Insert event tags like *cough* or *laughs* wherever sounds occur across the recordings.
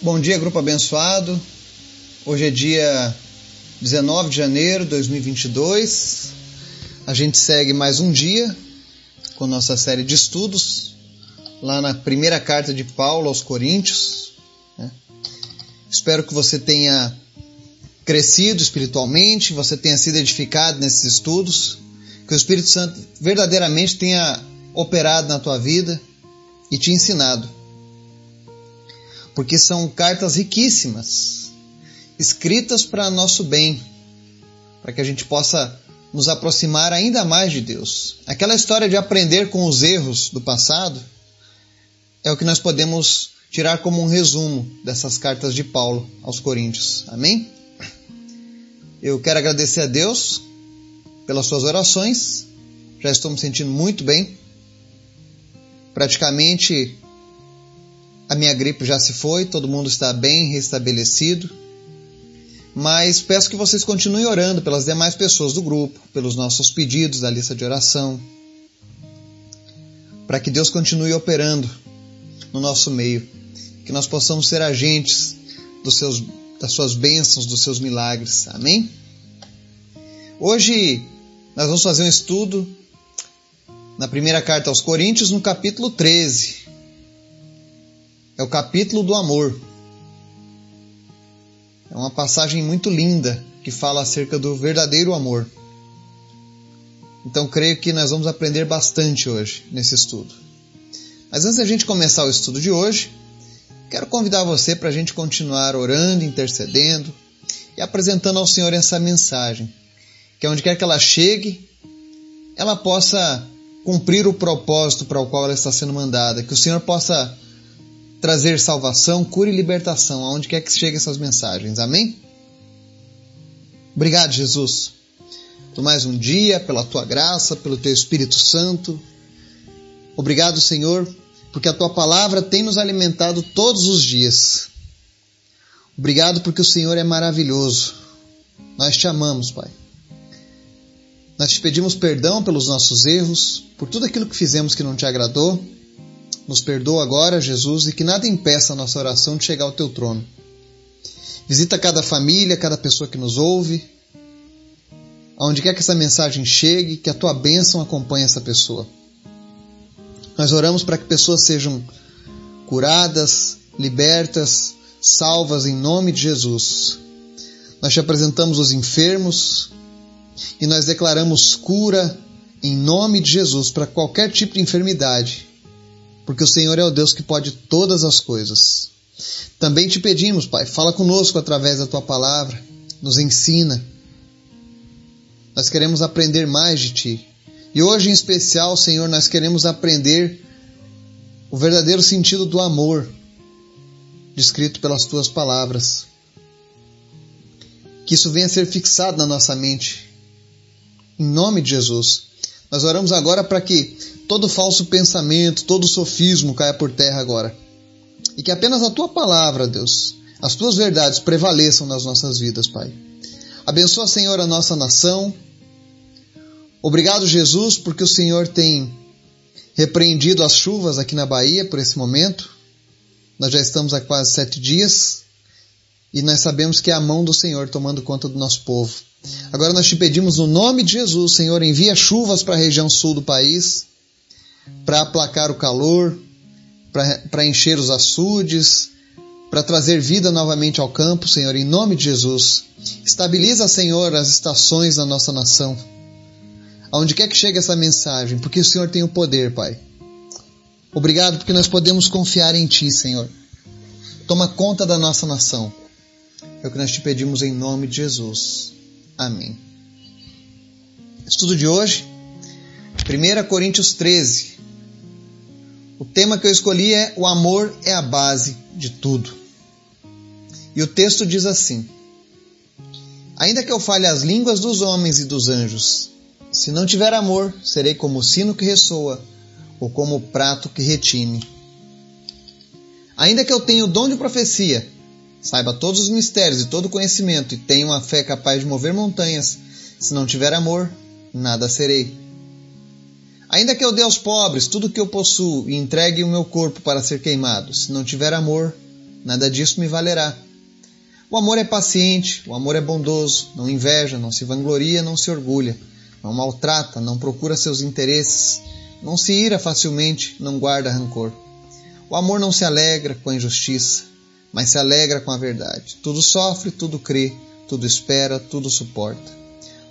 Bom dia, grupo abençoado. Hoje é dia 19 de janeiro de 2022. A gente segue mais um dia com nossa série de estudos lá na primeira carta de Paulo aos Coríntios. Né? Espero que você tenha crescido espiritualmente, você tenha sido edificado nesses estudos, que o Espírito Santo verdadeiramente tenha operado na tua vida e te ensinado porque são cartas riquíssimas, escritas para nosso bem, para que a gente possa nos aproximar ainda mais de Deus. Aquela história de aprender com os erros do passado é o que nós podemos tirar como um resumo dessas cartas de Paulo aos Coríntios. Amém? Eu quero agradecer a Deus pelas suas orações. Já estou me sentindo muito bem. Praticamente a minha gripe já se foi, todo mundo está bem restabelecido. Mas peço que vocês continuem orando pelas demais pessoas do grupo, pelos nossos pedidos da lista de oração, para que Deus continue operando no nosso meio, que nós possamos ser agentes seus, das suas bênçãos, dos seus milagres. Amém? Hoje nós vamos fazer um estudo na primeira carta aos Coríntios, no capítulo 13 é o capítulo do amor. É uma passagem muito linda que fala acerca do verdadeiro amor. Então creio que nós vamos aprender bastante hoje nesse estudo. Mas antes da gente começar o estudo de hoje, quero convidar você para a gente continuar orando, intercedendo e apresentando ao Senhor essa mensagem. Que onde quer que ela chegue, ela possa cumprir o propósito para o qual ela está sendo mandada. Que o Senhor possa trazer salvação, cura e libertação aonde quer que cheguem essas mensagens. Amém? Obrigado, Jesus, por mais um dia, pela tua graça, pelo teu Espírito Santo. Obrigado, Senhor, porque a tua palavra tem nos alimentado todos os dias. Obrigado porque o Senhor é maravilhoso. Nós te amamos, Pai. Nós te pedimos perdão pelos nossos erros, por tudo aquilo que fizemos que não te agradou nos perdoa agora, Jesus, e que nada impeça a nossa oração de chegar ao teu trono. Visita cada família, cada pessoa que nos ouve, aonde quer que essa mensagem chegue, que a tua bênção acompanhe essa pessoa. Nós oramos para que pessoas sejam curadas, libertas, salvas em nome de Jesus. Nós te apresentamos os enfermos e nós declaramos cura em nome de Jesus para qualquer tipo de enfermidade porque o Senhor é o Deus que pode todas as coisas. Também te pedimos, Pai, fala conosco através da tua palavra, nos ensina. Nós queremos aprender mais de ti. E hoje, em especial, Senhor, nós queremos aprender o verdadeiro sentido do amor descrito pelas tuas palavras. Que isso venha a ser fixado na nossa mente. Em nome de Jesus. Nós oramos agora para que todo falso pensamento, todo sofismo caia por terra agora. E que apenas a tua palavra, Deus, as tuas verdades prevaleçam nas nossas vidas, Pai. Abençoa, Senhor, a nossa nação. Obrigado, Jesus, porque o Senhor tem repreendido as chuvas aqui na Bahia por esse momento. Nós já estamos há quase sete dias e nós sabemos que é a mão do Senhor tomando conta do nosso povo. Agora nós te pedimos no nome de Jesus, Senhor, envia chuvas para a região sul do país para aplacar o calor, para encher os açudes, para trazer vida novamente ao campo, Senhor, em nome de Jesus. Estabiliza, Senhor, as estações da nossa nação. Aonde quer que chegue essa mensagem, porque o Senhor tem o poder, Pai. Obrigado porque nós podemos confiar em Ti, Senhor. Toma conta da nossa nação. É o que nós te pedimos em nome de Jesus. Amém. Estudo de hoje, 1 Coríntios 13, o tema que eu escolhi é O amor é a base de tudo. E o texto diz assim: Ainda que eu fale as línguas dos homens e dos anjos, se não tiver amor, serei como o sino que ressoa ou como o prato que retine. Ainda que eu tenha o dom de profecia, saiba todos os mistérios e todo o conhecimento e tenha uma fé capaz de mover montanhas, se não tiver amor, nada serei. Ainda que eu dê aos pobres tudo que eu possuo e entregue o meu corpo para ser queimado, se não tiver amor, nada disso me valerá. O amor é paciente, o amor é bondoso, não inveja, não se vangloria, não se orgulha, não maltrata, não procura seus interesses, não se ira facilmente, não guarda rancor. O amor não se alegra com a injustiça, mas se alegra com a verdade. Tudo sofre, tudo crê, tudo espera, tudo suporta.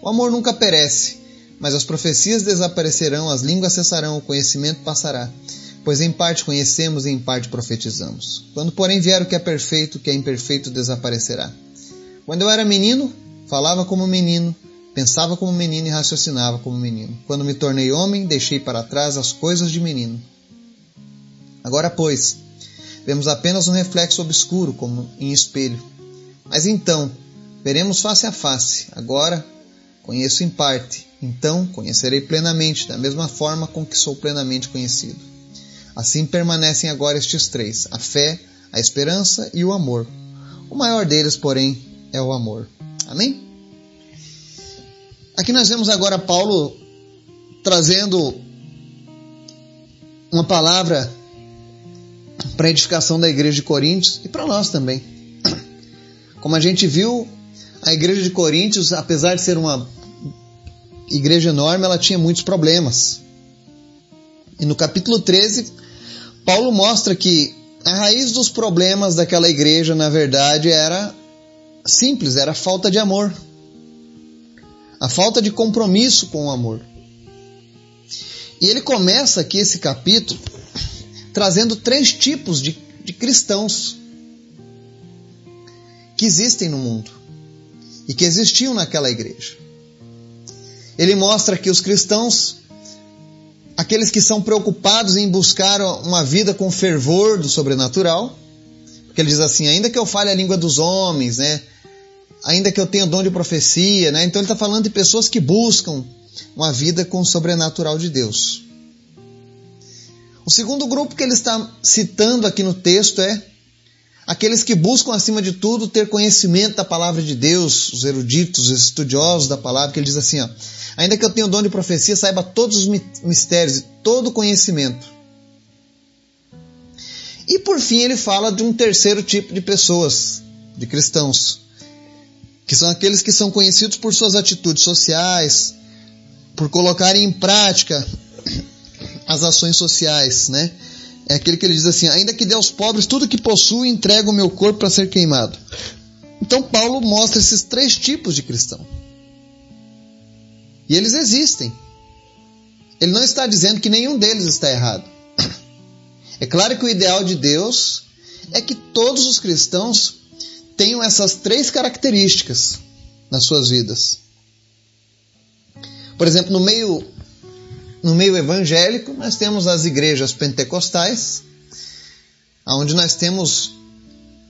O amor nunca perece, mas as profecias desaparecerão, as línguas cessarão, o conhecimento passará. Pois em parte conhecemos e em parte profetizamos. Quando, porém, vier o que é perfeito, o que é imperfeito desaparecerá. Quando eu era menino, falava como menino, pensava como menino e raciocinava como menino. Quando me tornei homem, deixei para trás as coisas de menino. Agora, pois, vemos apenas um reflexo obscuro, como em espelho. Mas então, veremos face a face. Agora, conheço em parte. Então, conhecerei plenamente, da mesma forma com que sou plenamente conhecido. Assim permanecem agora estes três: a fé, a esperança e o amor. O maior deles, porém, é o amor. Amém? Aqui nós vemos agora Paulo trazendo uma palavra para a edificação da igreja de Coríntios e para nós também. Como a gente viu, a igreja de Coríntios, apesar de ser uma igreja enorme, ela tinha muitos problemas. E no capítulo 13, Paulo mostra que a raiz dos problemas daquela igreja, na verdade, era simples, era a falta de amor. A falta de compromisso com o amor. E ele começa aqui esse capítulo trazendo três tipos de, de cristãos que existem no mundo e que existiam naquela igreja. Ele mostra que os cristãos aqueles que são preocupados em buscar uma vida com fervor do sobrenatural, porque ele diz assim, ainda que eu fale a língua dos homens, né? Ainda que eu tenha dom de profecia, né? Então ele está falando de pessoas que buscam uma vida com o sobrenatural de Deus. O segundo grupo que ele está citando aqui no texto é aqueles que buscam, acima de tudo, ter conhecimento da palavra de Deus, os eruditos, os estudiosos da palavra, que ele diz assim, ó, Ainda que eu tenha o dom de profecia, saiba todos os mistérios, todo o conhecimento. E por fim, ele fala de um terceiro tipo de pessoas, de cristãos, que são aqueles que são conhecidos por suas atitudes sociais, por colocarem em prática as ações sociais, né? É aquele que ele diz assim: ainda que dê aos pobres tudo que possuo, entrego o meu corpo para ser queimado. Então Paulo mostra esses três tipos de cristão. E eles existem. Ele não está dizendo que nenhum deles está errado. É claro que o ideal de Deus é que todos os cristãos tenham essas três características nas suas vidas. Por exemplo, no meio no meio evangélico, nós temos as igrejas pentecostais, onde nós temos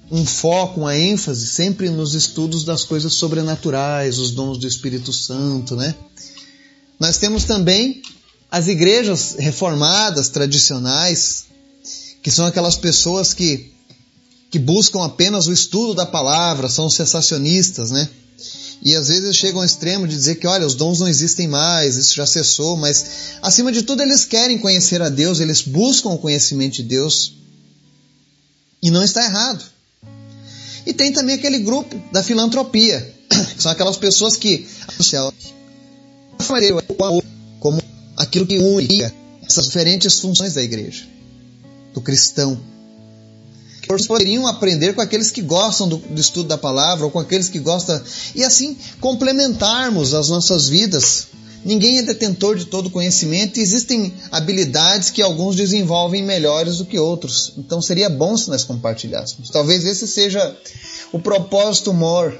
um foco, uma ênfase sempre nos estudos das coisas sobrenaturais, os dons do Espírito Santo, né? Nós temos também as igrejas reformadas, tradicionais, que são aquelas pessoas que, que buscam apenas o estudo da palavra, são sensacionistas, né? E às vezes chegam ao extremo de dizer que, olha, os dons não existem mais, isso já cessou, mas acima de tudo eles querem conhecer a Deus, eles buscam o conhecimento de Deus. E não está errado. E tem também aquele grupo da filantropia, *clears throat* que são aquelas pessoas que como aquilo que une essas diferentes funções da igreja, do cristão. Que poderiam aprender com aqueles que gostam do, do estudo da palavra, ou com aqueles que gostam, e assim complementarmos as nossas vidas. Ninguém é detentor de todo conhecimento e existem habilidades que alguns desenvolvem melhores do que outros. Então seria bom se nós compartilhássemos. Talvez esse seja o propósito maior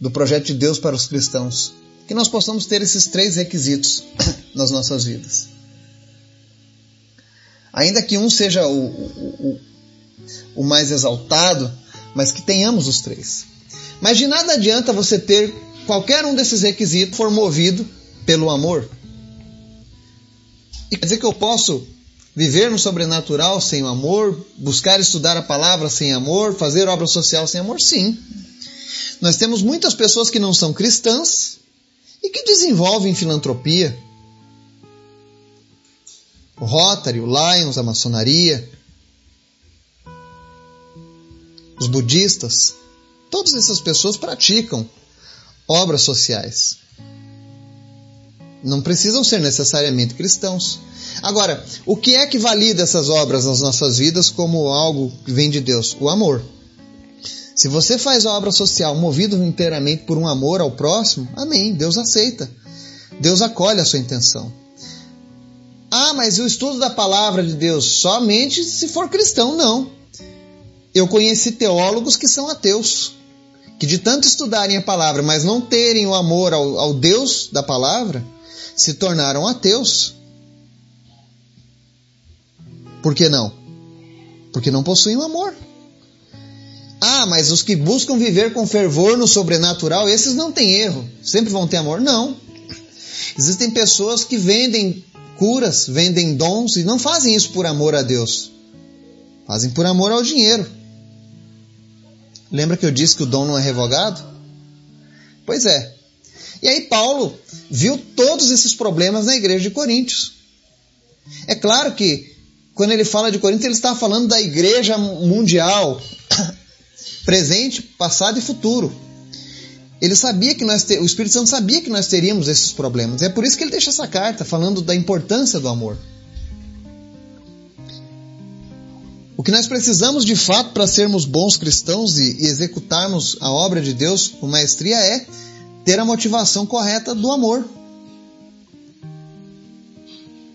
do projeto de Deus para os cristãos que nós possamos ter esses três requisitos *coughs* nas nossas vidas. Ainda que um seja o, o, o mais exaltado, mas que tenhamos os três. Mas de nada adianta você ter qualquer um desses requisitos for movido pelo amor. E quer dizer que eu posso viver no sobrenatural sem o amor, buscar estudar a palavra sem amor, fazer obra social sem amor? Sim. Nós temos muitas pessoas que não são cristãs, e que desenvolvem filantropia. O Rotary, o Lions, a maçonaria. os budistas, todas essas pessoas praticam obras sociais. Não precisam ser necessariamente cristãos. Agora, o que é que valida essas obras nas nossas vidas como algo que vem de Deus? O amor. Se você faz a obra social movido inteiramente por um amor ao próximo, amém, Deus aceita. Deus acolhe a sua intenção. Ah, mas o estudo da palavra de Deus somente se for cristão, não. Eu conheci teólogos que são ateus, que de tanto estudarem a palavra, mas não terem o amor ao, ao Deus da palavra, se tornaram ateus. Por que não? Porque não possuem o amor. Ah, mas os que buscam viver com fervor no sobrenatural, esses não têm erro. Sempre vão ter amor? Não. Existem pessoas que vendem curas, vendem dons e não fazem isso por amor a Deus. Fazem por amor ao dinheiro. Lembra que eu disse que o dom não é revogado? Pois é. E aí Paulo viu todos esses problemas na igreja de Coríntios. É claro que quando ele fala de Coríntios, ele está falando da igreja mundial, *coughs* presente, passado e futuro. Ele sabia que nós ter, o Espírito Santo sabia que nós teríamos esses problemas. É por isso que ele deixa essa carta falando da importância do amor. O que nós precisamos de fato para sermos bons cristãos e, e executarmos a obra de Deus com maestria é ter a motivação correta do amor.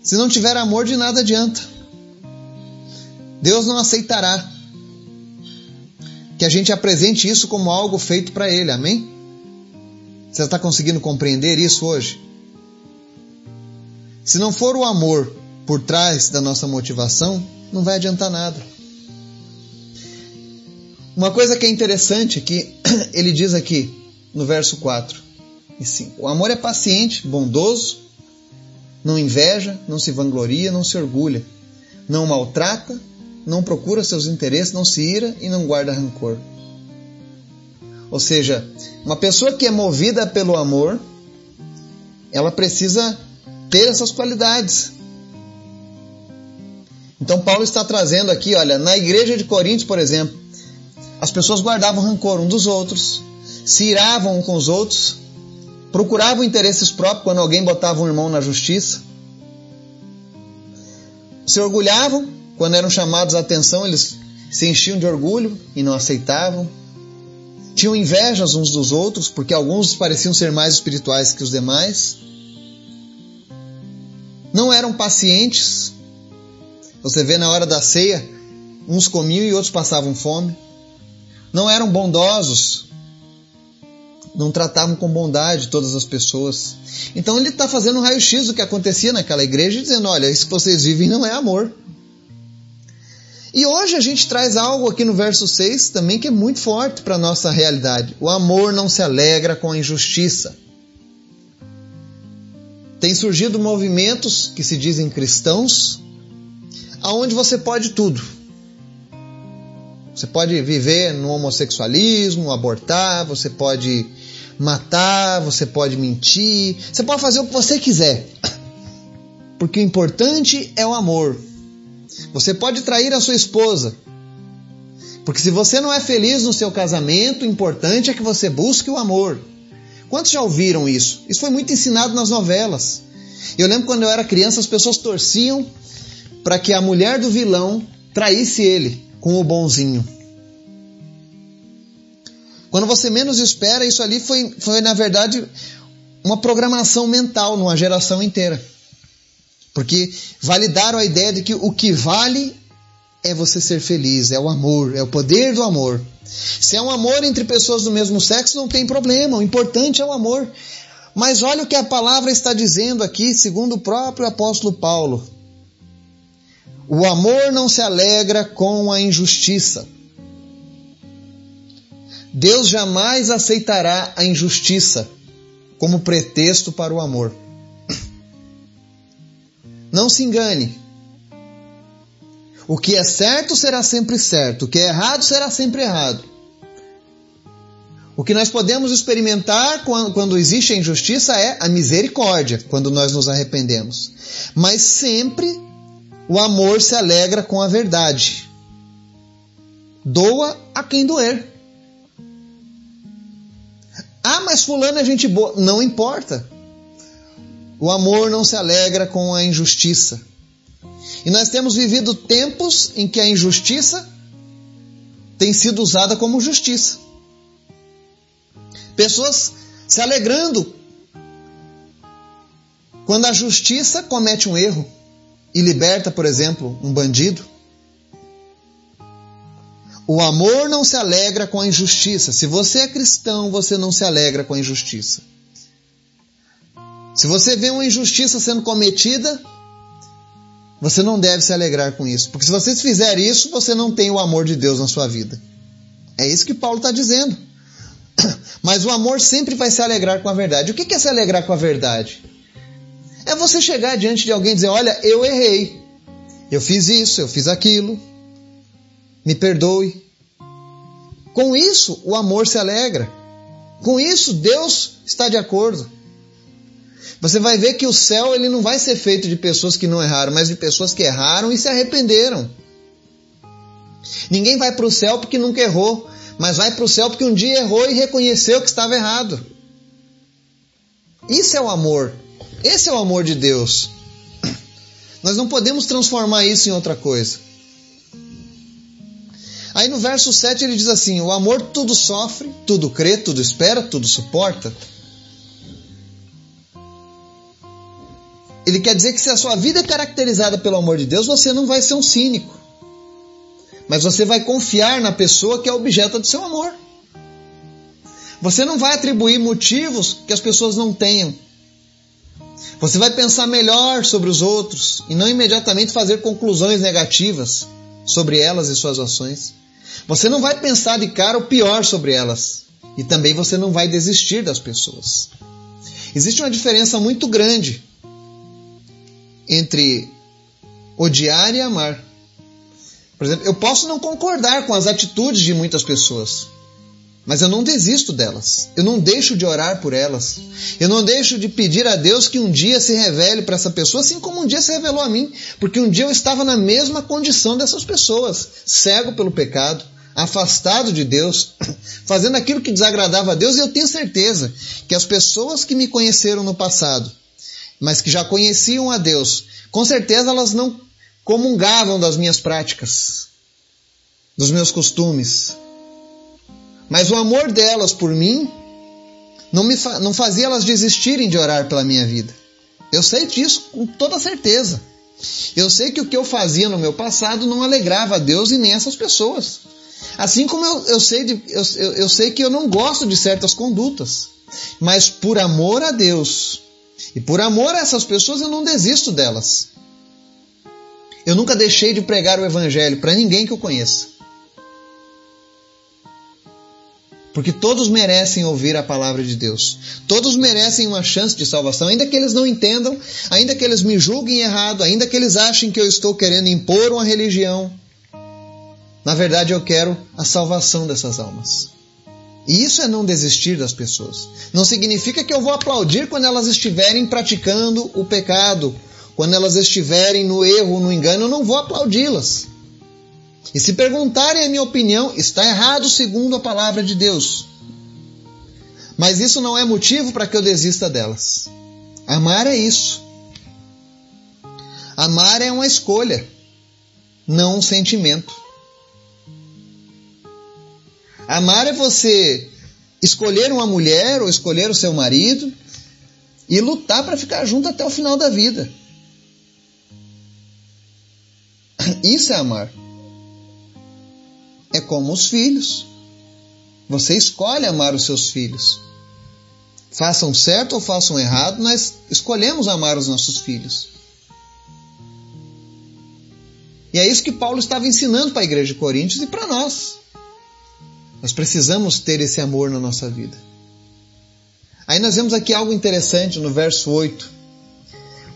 Se não tiver amor, de nada adianta. Deus não aceitará que a gente apresente isso como algo feito para Ele, amém? Você está conseguindo compreender isso hoje? Se não for o amor por trás da nossa motivação, não vai adiantar nada. Uma coisa que é interessante é que *clears throat* ele diz aqui no verso 4 e 5: O amor é paciente, bondoso, não inveja, não se vangloria, não se orgulha, não maltrata, não procura seus interesses, não se ira e não guarda rancor. Ou seja, uma pessoa que é movida pelo amor, ela precisa ter essas qualidades. Então Paulo está trazendo aqui, olha, na igreja de Coríntios, por exemplo, as pessoas guardavam rancor um dos outros, se iravam um com os outros, procuravam interesses próprios quando alguém botava um irmão na justiça, se orgulhavam quando eram chamados a atenção, eles se enchiam de orgulho e não aceitavam tinham invejas uns dos outros, porque alguns pareciam ser mais espirituais que os demais. Não eram pacientes. Você vê na hora da ceia, uns comiam e outros passavam fome. Não eram bondosos. Não tratavam com bondade todas as pessoas. Então ele está fazendo um raio-x do que acontecia naquela igreja, dizendo: olha, isso que vocês vivem não é amor. E hoje a gente traz algo aqui no verso 6 também que é muito forte para a nossa realidade. O amor não se alegra com a injustiça. Tem surgido movimentos que se dizem cristãos, aonde você pode tudo. Você pode viver no homossexualismo, abortar, você pode matar, você pode mentir, você pode fazer o que você quiser. *laughs* Porque o importante é o amor. Você pode trair a sua esposa. Porque se você não é feliz no seu casamento, o importante é que você busque o amor. Quantos já ouviram isso? Isso foi muito ensinado nas novelas. Eu lembro quando eu era criança, as pessoas torciam para que a mulher do vilão traísse ele com o bonzinho. Quando você menos espera, isso ali foi, foi na verdade, uma programação mental numa geração inteira. Porque validaram a ideia de que o que vale é você ser feliz, é o amor, é o poder do amor. Se é um amor entre pessoas do mesmo sexo, não tem problema, o importante é o amor. Mas olha o que a palavra está dizendo aqui, segundo o próprio apóstolo Paulo. O amor não se alegra com a injustiça. Deus jamais aceitará a injustiça como pretexto para o amor. Não se engane. O que é certo será sempre certo, o que é errado será sempre errado. O que nós podemos experimentar quando existe a injustiça é a misericórdia, quando nós nos arrependemos. Mas sempre o amor se alegra com a verdade. Doa a quem doer. Ah, mas fulano é gente boa. Não importa. O amor não se alegra com a injustiça. E nós temos vivido tempos em que a injustiça tem sido usada como justiça. Pessoas se alegrando quando a justiça comete um erro e liberta, por exemplo, um bandido. O amor não se alegra com a injustiça. Se você é cristão, você não se alegra com a injustiça. Se você vê uma injustiça sendo cometida, você não deve se alegrar com isso. Porque se você fizer isso, você não tem o amor de Deus na sua vida. É isso que Paulo está dizendo. *clears throat* Mas o amor sempre vai se alegrar com a verdade. O que é se alegrar com a verdade? É você chegar diante de alguém e dizer: Olha, eu errei. Eu fiz isso, eu fiz aquilo. Me perdoe. Com isso, o amor se alegra. Com isso, Deus está de acordo. Você vai ver que o céu ele não vai ser feito de pessoas que não erraram, mas de pessoas que erraram e se arrependeram. Ninguém vai para o céu porque nunca errou, mas vai para o céu porque um dia errou e reconheceu que estava errado. Isso é o amor. Esse é o amor de Deus. Nós não podemos transformar isso em outra coisa. Aí no verso 7 ele diz assim: O amor tudo sofre, tudo crê, tudo espera, tudo suporta. Ele quer dizer que se a sua vida é caracterizada pelo amor de Deus, você não vai ser um cínico. Mas você vai confiar na pessoa que é objeto do seu amor. Você não vai atribuir motivos que as pessoas não tenham. Você vai pensar melhor sobre os outros e não imediatamente fazer conclusões negativas sobre elas e suas ações. Você não vai pensar de cara o pior sobre elas. E também você não vai desistir das pessoas. Existe uma diferença muito grande entre odiar e amar. Por exemplo, eu posso não concordar com as atitudes de muitas pessoas, mas eu não desisto delas. Eu não deixo de orar por elas. Eu não deixo de pedir a Deus que um dia se revele para essa pessoa, assim como um dia se revelou a mim, porque um dia eu estava na mesma condição dessas pessoas, cego pelo pecado, afastado de Deus, *coughs* fazendo aquilo que desagradava a Deus, e eu tenho certeza que as pessoas que me conheceram no passado mas que já conheciam a Deus, com certeza elas não comungavam das minhas práticas, dos meus costumes. Mas o amor delas por mim não, me fa não fazia elas desistirem de orar pela minha vida. Eu sei disso com toda certeza. Eu sei que o que eu fazia no meu passado não alegrava a Deus e nem essas pessoas. Assim como eu, eu sei, de, eu, eu, eu sei que eu não gosto de certas condutas. Mas por amor a Deus, e por amor a essas pessoas eu não desisto delas. Eu nunca deixei de pregar o Evangelho para ninguém que eu conheça. Porque todos merecem ouvir a palavra de Deus. Todos merecem uma chance de salvação, ainda que eles não entendam, ainda que eles me julguem errado, ainda que eles achem que eu estou querendo impor uma religião. Na verdade, eu quero a salvação dessas almas. E isso é não desistir das pessoas. Não significa que eu vou aplaudir quando elas estiverem praticando o pecado, quando elas estiverem no erro, no engano, eu não vou aplaudi-las. E se perguntarem a minha opinião, está errado segundo a palavra de Deus. Mas isso não é motivo para que eu desista delas. Amar é isso. Amar é uma escolha, não um sentimento. Amar é você escolher uma mulher ou escolher o seu marido e lutar para ficar junto até o final da vida. Isso é amar. Como os filhos. Você escolhe amar os seus filhos. Façam certo ou façam errado, nós escolhemos amar os nossos filhos. E é isso que Paulo estava ensinando para a igreja de Coríntios e para nós. Nós precisamos ter esse amor na nossa vida. Aí nós vemos aqui algo interessante no verso 8.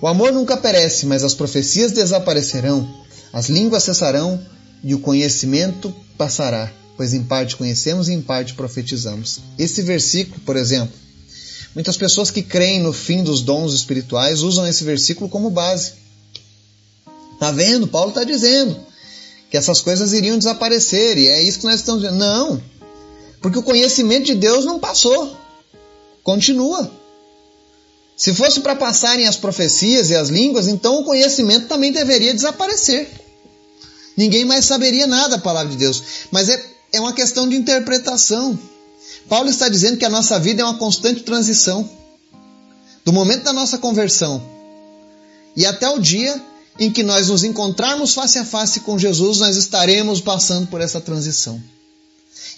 O amor nunca perece, mas as profecias desaparecerão, as línguas cessarão e o conhecimento passará, pois em parte conhecemos e em parte profetizamos. Esse versículo, por exemplo, muitas pessoas que creem no fim dos dons espirituais usam esse versículo como base. Tá vendo? Paulo está dizendo que essas coisas iriam desaparecer, e é isso que nós estamos dizendo. Não, porque o conhecimento de Deus não passou, continua. Se fosse para passarem as profecias e as línguas, então o conhecimento também deveria desaparecer. Ninguém mais saberia nada da palavra de Deus. Mas é, é uma questão de interpretação. Paulo está dizendo que a nossa vida é uma constante transição. Do momento da nossa conversão e até o dia em que nós nos encontrarmos face a face com Jesus, nós estaremos passando por essa transição.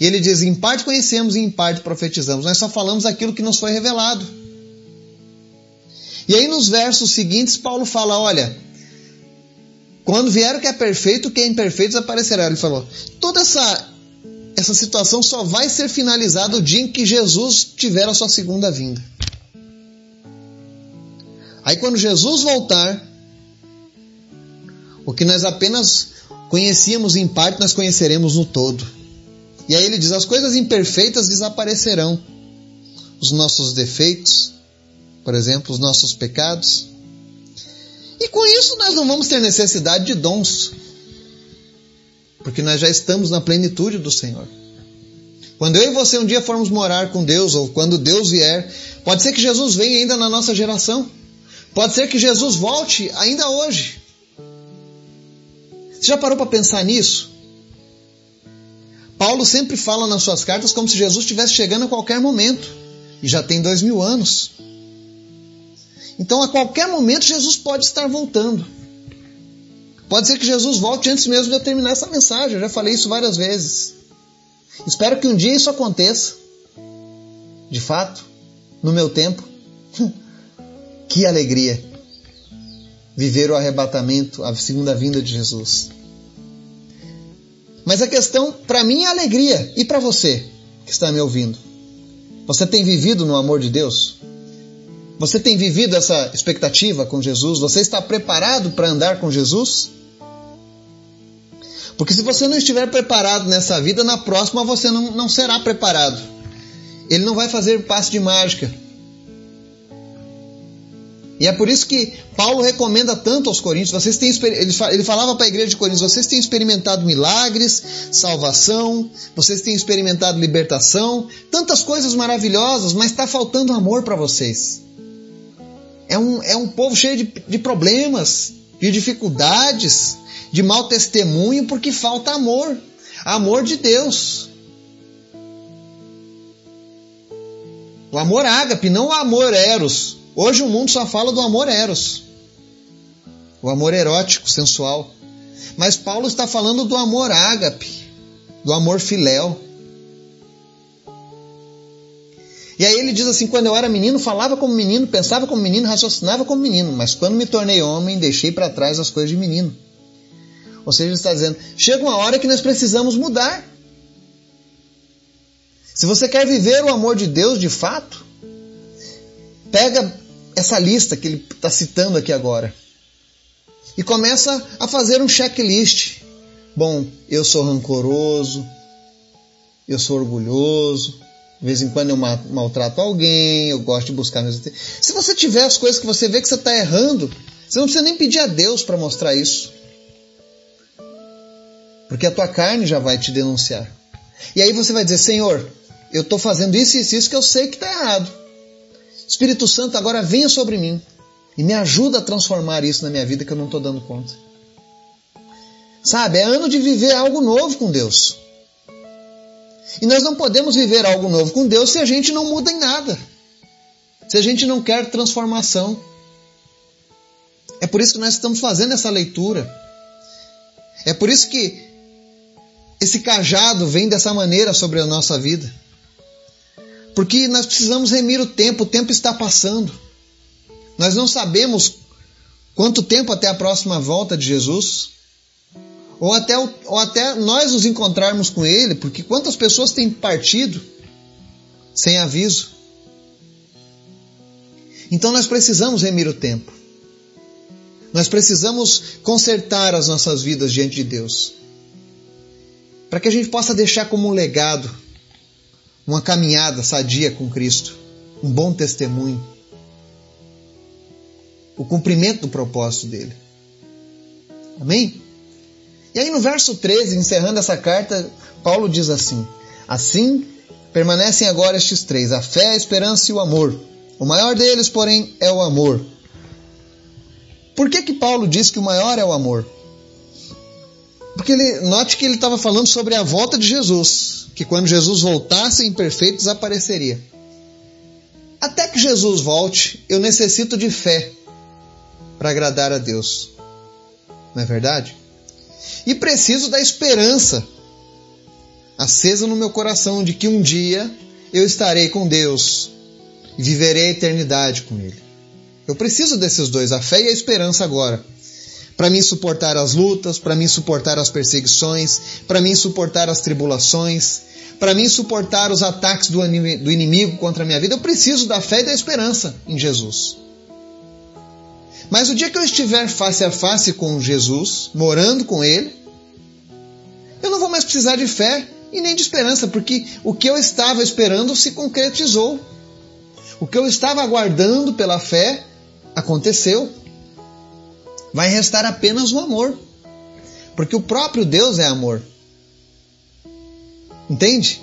E ele diz: em parte conhecemos e em parte profetizamos. Nós só falamos aquilo que nos foi revelado. E aí nos versos seguintes, Paulo fala: olha, quando vier o que é perfeito, o que é imperfeito desaparecerá. Ele falou: toda essa, essa situação só vai ser finalizada o dia em que Jesus tiver a sua segunda vinda. Aí quando Jesus voltar, o que nós apenas conhecíamos em parte, nós conheceremos no todo. E aí ele diz: as coisas imperfeitas desaparecerão, os nossos defeitos, por exemplo, os nossos pecados. E com isso nós não vamos ter necessidade de dons, porque nós já estamos na plenitude do Senhor. Quando eu e você um dia formos morar com Deus, ou quando Deus vier, pode ser que Jesus venha ainda na nossa geração. Pode ser que Jesus volte ainda hoje. Você já parou para pensar nisso? Paulo sempre fala nas suas cartas como se Jesus estivesse chegando a qualquer momento. E já tem dois mil anos. Então, a qualquer momento, Jesus pode estar voltando. Pode ser que Jesus volte antes mesmo de eu terminar essa mensagem. Eu já falei isso várias vezes. Espero que um dia isso aconteça. De fato, no meu tempo. *laughs* que alegria viver o arrebatamento, a segunda vinda de Jesus. Mas a questão, para mim, é alegria. E para você que está me ouvindo? Você tem vivido no amor de Deus? Você tem vivido essa expectativa com Jesus? Você está preparado para andar com Jesus? Porque se você não estiver preparado nessa vida, na próxima você não, não será preparado. Ele não vai fazer passe de mágica. E é por isso que Paulo recomenda tanto aos coríntios, vocês têm ele falava para a igreja de Coríntios, vocês têm experimentado milagres, salvação, vocês têm experimentado libertação, tantas coisas maravilhosas, mas está faltando amor para vocês é um, é um povo cheio de, de problemas, de dificuldades, de mau testemunho, porque falta amor amor de Deus. O amor ágape, não o amor eros. Hoje o mundo só fala do amor eros. O amor erótico, sensual. Mas Paulo está falando do amor ágape, do amor filéu. E aí ele diz assim: quando eu era menino, falava como menino, pensava como menino, raciocinava como menino, mas quando me tornei homem, deixei para trás as coisas de menino. Ou seja, ele está dizendo: chega uma hora que nós precisamos mudar. Se você quer viver o amor de Deus de fato, pega essa lista que ele está citando aqui agora e começa a fazer um checklist. Bom, eu sou rancoroso, eu sou orgulhoso, de vez em quando eu maltrato alguém, eu gosto de buscar meus. Se você tiver as coisas que você vê que você está errando, você não precisa nem pedir a Deus para mostrar isso. Porque a tua carne já vai te denunciar. E aí você vai dizer: Senhor, eu estou fazendo isso e isso, isso que eu sei que está errado. Espírito Santo, agora venha sobre mim e me ajuda a transformar isso na minha vida que eu não estou dando conta. Sabe, é ano de viver algo novo com Deus. E nós não podemos viver algo novo com Deus se a gente não muda em nada. Se a gente não quer transformação. É por isso que nós estamos fazendo essa leitura. É por isso que esse cajado vem dessa maneira sobre a nossa vida. Porque nós precisamos remir o tempo, o tempo está passando. Nós não sabemos quanto tempo até a próxima volta de Jesus ou até, ou até nós nos encontrarmos com Ele, porque quantas pessoas têm partido sem aviso? Então nós precisamos remir o tempo. Nós precisamos consertar as nossas vidas diante de Deus. Para que a gente possa deixar como um legado uma caminhada sadia com Cristo, um bom testemunho, o cumprimento do propósito dele. Amém? E aí no verso 13, encerrando essa carta, Paulo diz assim: Assim permanecem agora estes três: a fé, a esperança e o amor. O maior deles, porém, é o amor. Por que que Paulo diz que o maior é o amor? Porque ele, note que ele estava falando sobre a volta de Jesus, que quando Jesus voltasse em perfeito desapareceria. Até que Jesus volte, eu necessito de fé para agradar a Deus. Não é verdade? E preciso da esperança acesa no meu coração de que um dia eu estarei com Deus e viverei a eternidade com Ele. Eu preciso desses dois, a fé e a esperança agora, para mim suportar as lutas, para mim suportar as perseguições, para mim suportar as tribulações, para mim suportar os ataques do inimigo contra a minha vida. Eu preciso da fé e da esperança em Jesus. Mas o dia que eu estiver face a face com Jesus, morando com Ele, eu não vou mais precisar de fé e nem de esperança, porque o que eu estava esperando se concretizou. O que eu estava aguardando pela fé aconteceu. Vai restar apenas o amor, porque o próprio Deus é amor. Entende?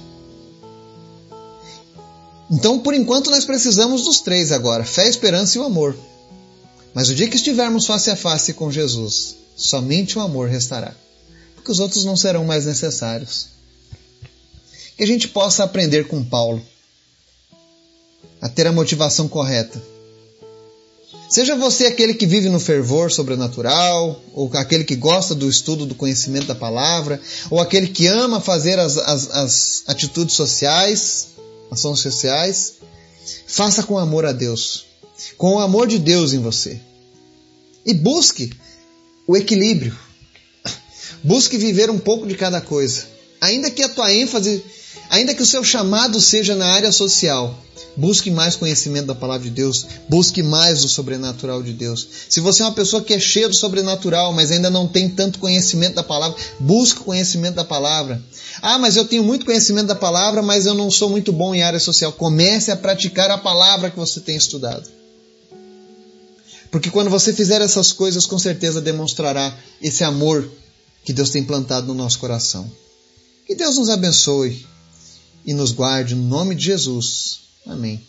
Então, por enquanto, nós precisamos dos três agora: fé, esperança e o amor. Mas o dia que estivermos face a face com Jesus, somente o amor restará, porque os outros não serão mais necessários. Que a gente possa aprender com Paulo a ter a motivação correta. Seja você aquele que vive no fervor sobrenatural, ou aquele que gosta do estudo do conhecimento da palavra, ou aquele que ama fazer as, as, as atitudes sociais, ações sociais, faça com amor a Deus com o amor de Deus em você. E busque o equilíbrio. Busque viver um pouco de cada coisa. Ainda que a tua ênfase, ainda que o seu chamado seja na área social, busque mais conhecimento da palavra de Deus, busque mais do sobrenatural de Deus. Se você é uma pessoa que é cheia do sobrenatural, mas ainda não tem tanto conhecimento da palavra, busque o conhecimento da palavra. Ah, mas eu tenho muito conhecimento da palavra, mas eu não sou muito bom em área social. Comece a praticar a palavra que você tem estudado. Porque quando você fizer essas coisas, com certeza demonstrará esse amor que Deus tem plantado no nosso coração. Que Deus nos abençoe e nos guarde no nome de Jesus. Amém.